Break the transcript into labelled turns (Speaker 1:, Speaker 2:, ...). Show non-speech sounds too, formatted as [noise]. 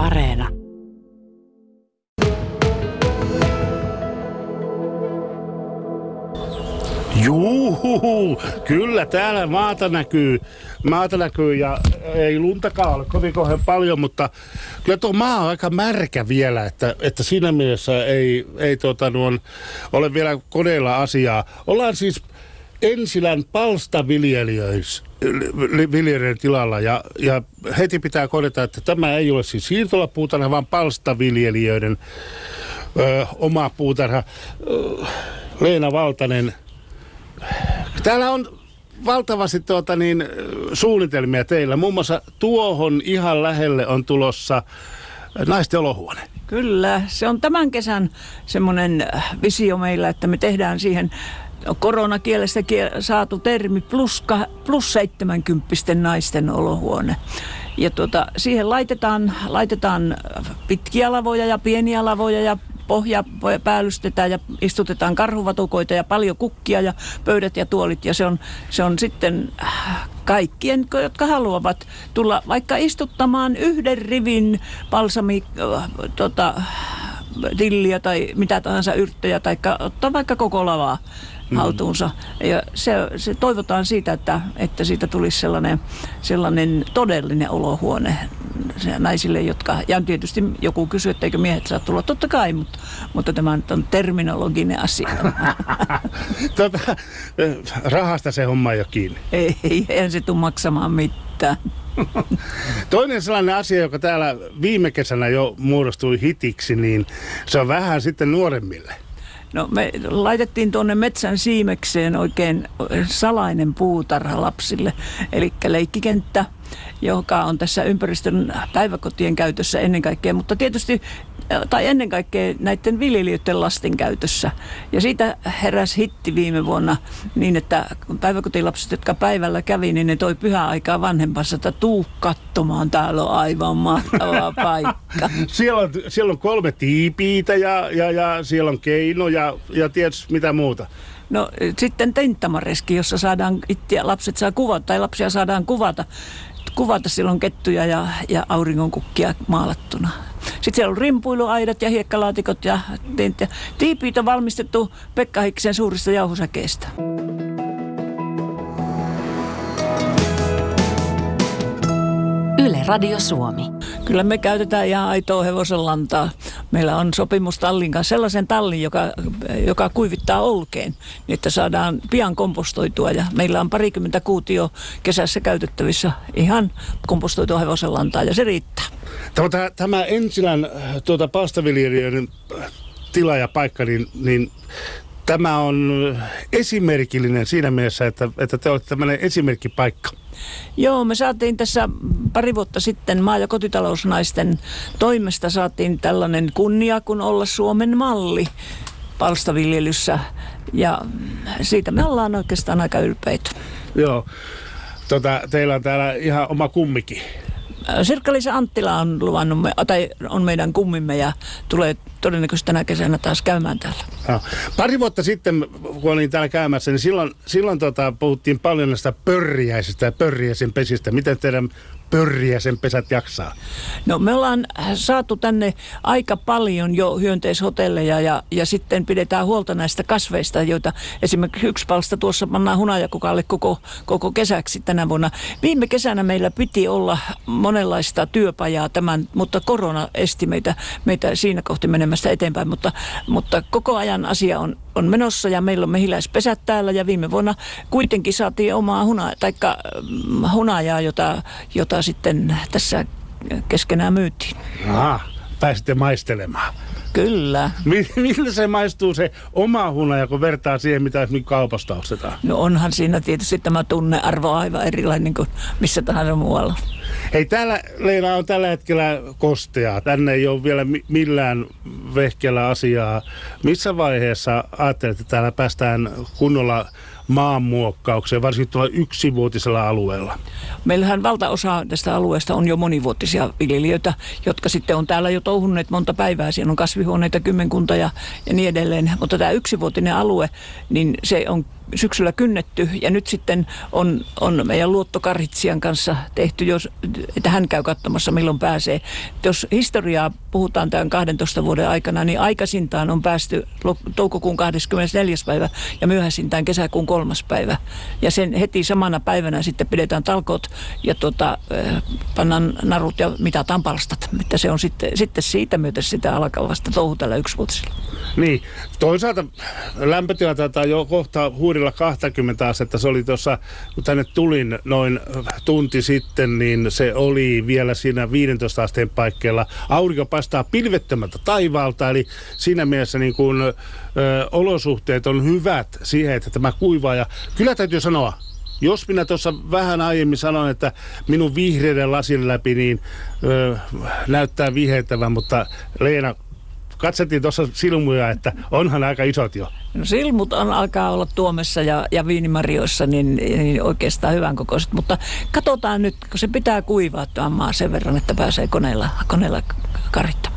Speaker 1: Areena.
Speaker 2: Juu, kyllä täällä maata näkyy, maata näkyy ja ei luntakaan ole kovin kohen paljon, mutta kyllä tuo maa on aika märkä vielä, että, että siinä mielessä ei, ei tota, nuon, ole vielä koneella asiaa. Ollaan siis Ensilän palstaviljelijöiden tilalla ja, ja heti pitää korjata, että tämä ei ole siis siirtolapuutarha, vaan palstaviljelijöiden ö, oma puutarha. Ö, Leena Valtanen, täällä on valtavasti tuota, niin, suunnitelmia teillä. Muun muassa tuohon ihan lähelle on tulossa naisten olohuone.
Speaker 3: Kyllä, se on tämän kesän semmoinen visio meillä, että me tehdään siihen koronakielestä saatu termi plus, plus 70 naisten olohuone. Ja tuota, siihen laitetaan, laitetaan pitkiä lavoja ja pieniä lavoja ja pohja päällystetään ja istutetaan karhuvatukoita ja paljon kukkia ja pöydät ja tuolit. Ja se on, se on sitten kaikkien, jotka haluavat tulla vaikka istuttamaan yhden rivin balsami, tota, tilliä tai mitä tahansa yrttejä tai ottaa vaikka koko lavaa mm. haltuunsa. Ja se, se toivotaan siitä, että, että siitä tulisi sellainen, sellainen todellinen olohuone naisille, jotka, ja tietysti joku kysyy, että eikö miehet saa tulla, totta kai, mutta, mutta tämä on terminologinen asia. [laughs]
Speaker 2: tota, rahasta se homma jo kiinni.
Speaker 3: Ei, ei se tule maksamaan mitään.
Speaker 2: Toinen sellainen asia, joka täällä viime kesänä jo muodostui hitiksi, niin se on vähän sitten nuoremmille.
Speaker 3: No me laitettiin tuonne metsän siimekseen oikein salainen puutarha lapsille, eli leikkikenttä, joka on tässä ympäristön päiväkotien käytössä ennen kaikkea, mutta tietysti tai ennen kaikkea näiden viljelijöiden lasten käytössä. Ja siitä heräsi hitti viime vuonna niin, että päiväkotilapset, jotka päivällä kävi, niin ne toi pyhäaikaa vanhempansa, että tuu katsomaan, täällä on aivan mahtava [laughs] paikka.
Speaker 2: siellä, on, siellä on kolme tiipiitä ja, ja, ja siellä on keino ja, ja tietysti mitä muuta.
Speaker 3: No sitten tenttamareski, jossa saadaan itse, lapset saa kuvata tai lapsia saadaan kuvata kuvata silloin kettuja ja, ja auringonkukkia maalattuna. Sitten siellä on rimpuiluaidat ja hiekkalaatikot ja tiipiit on valmistettu Pekka Hikkisen suurista jauhosäkeistä.
Speaker 1: Yle Radio Suomi.
Speaker 3: Kyllä me käytetään ihan aitoa hevosen lantaa. Meillä on sopimus tallin kanssa sellaisen tallin, joka, joka kuivittaa olkeen, niin että saadaan pian kompostoitua. Ja meillä on parikymmentä kuutio kesässä käytettävissä ihan kompostoitua hevosen lantaa ja se riittää.
Speaker 2: Tämä, tämä Ensilän tuota, pastaviljelijöiden tila ja paikka, niin, niin tämä on esimerkillinen siinä mielessä, että, että te olette tämmöinen esimerkkipaikka.
Speaker 3: Joo, me saatiin tässä pari vuotta sitten maa- ja kotitalousnaisten toimesta saatiin tällainen kunnia kun olla Suomen malli palstaviljelyssä ja siitä me ollaan oikeastaan aika ylpeitä.
Speaker 2: Joo, tota, teillä on täällä ihan oma kummikin.
Speaker 3: Sirkka-Liisa Anttila on luvannut, me, tai on meidän kummimme ja tulee todennäköisesti tänä kesänä taas käymään täällä.
Speaker 2: Ja. Pari vuotta sitten, kun olin täällä käymässä, niin silloin, silloin tota, puhuttiin paljon näistä pörriäisistä ja pörriäisen pesistä. Miten teidän pörriäisen pesät jaksaa?
Speaker 3: No me ollaan saatu tänne aika paljon jo hyönteishotelleja ja, ja sitten pidetään huolta näistä kasveista, joita esimerkiksi yksi palsta tuossa pannaan hunajakukalle koko, koko kesäksi tänä vuonna. Viime kesänä meillä piti olla monenlaista työpajaa tämän, mutta korona esti meitä, meitä siinä kohti menemästä eteenpäin, mutta, mutta koko ajan asia on, on menossa ja meillä on mehiläispesät täällä ja viime vuonna kuitenkin saatiin omaa huna, taikka, mm, hunajaa, jota, jota sitten tässä keskenään myytiin.
Speaker 2: Aha, pääsitte maistelemaan.
Speaker 3: Kyllä.
Speaker 2: Millä se maistuu se oma hunaja, kun vertaa siihen, mitä nyt kaupasta ostetaan?
Speaker 3: No onhan siinä tietysti tämä tunnearvo aivan erilainen kuin missä tahansa muualla.
Speaker 2: Hei, täällä Leila on tällä hetkellä kosteaa. Tänne ei ole vielä millään vehkellä asiaa. Missä vaiheessa ajattelet, että täällä päästään kunnolla maanmuokkaukseen, varsinkin tuolla yksivuotisella alueella?
Speaker 3: Meillähän valtaosa tästä alueesta on jo monivuotisia viljelijöitä, jotka sitten on täällä jo touhunneet monta päivää. Siellä on kasvihuoneita kymmenkunta ja, ja niin edelleen. Mutta tämä yksivuotinen alue, niin se on syksyllä kynnetty ja nyt sitten on, on meidän luottokarhitsijan kanssa tehty, jos, että hän käy katsomassa milloin pääsee. Jos historiaa puhutaan tämän 12 vuoden aikana, niin aikaisintaan on päästy toukokuun 24. päivä ja myöhäisintään kesäkuun kolmas päivä. Ja sen heti samana päivänä sitten pidetään talkot ja tota, pannaan narut ja mitataan palstat. Että se on sitten, sitten siitä myötä sitä alkaa vasta touhu tällä yksivuotisella.
Speaker 2: Niin, toisaalta lämpötila taitaa jo kohta huurilla 20 astetta. Se oli tuossa, kun tänne tulin noin tunti sitten, niin se oli vielä siinä 15 asteen paikkeilla. Aurinko paistaa pilvettömältä taivaalta, eli siinä mielessä niin kuin, ö, olosuhteet on hyvät siihen, että tämä kuivaa. Ja kyllä täytyy sanoa, jos minä tuossa vähän aiemmin sanoin, että minun vihreiden lasin läpi niin ö, näyttää vihettävän, mutta Leena, katsettiin tuossa silmuja, että onhan aika isot jo.
Speaker 3: No silmut on, alkaa olla tuomessa ja, ja viinimarjoissa niin, niin oikeastaan hyvän kokoiset, mutta katsotaan nyt, kun se pitää kuivaa tuon maa sen verran, että pääsee koneella, koneella karittamaan.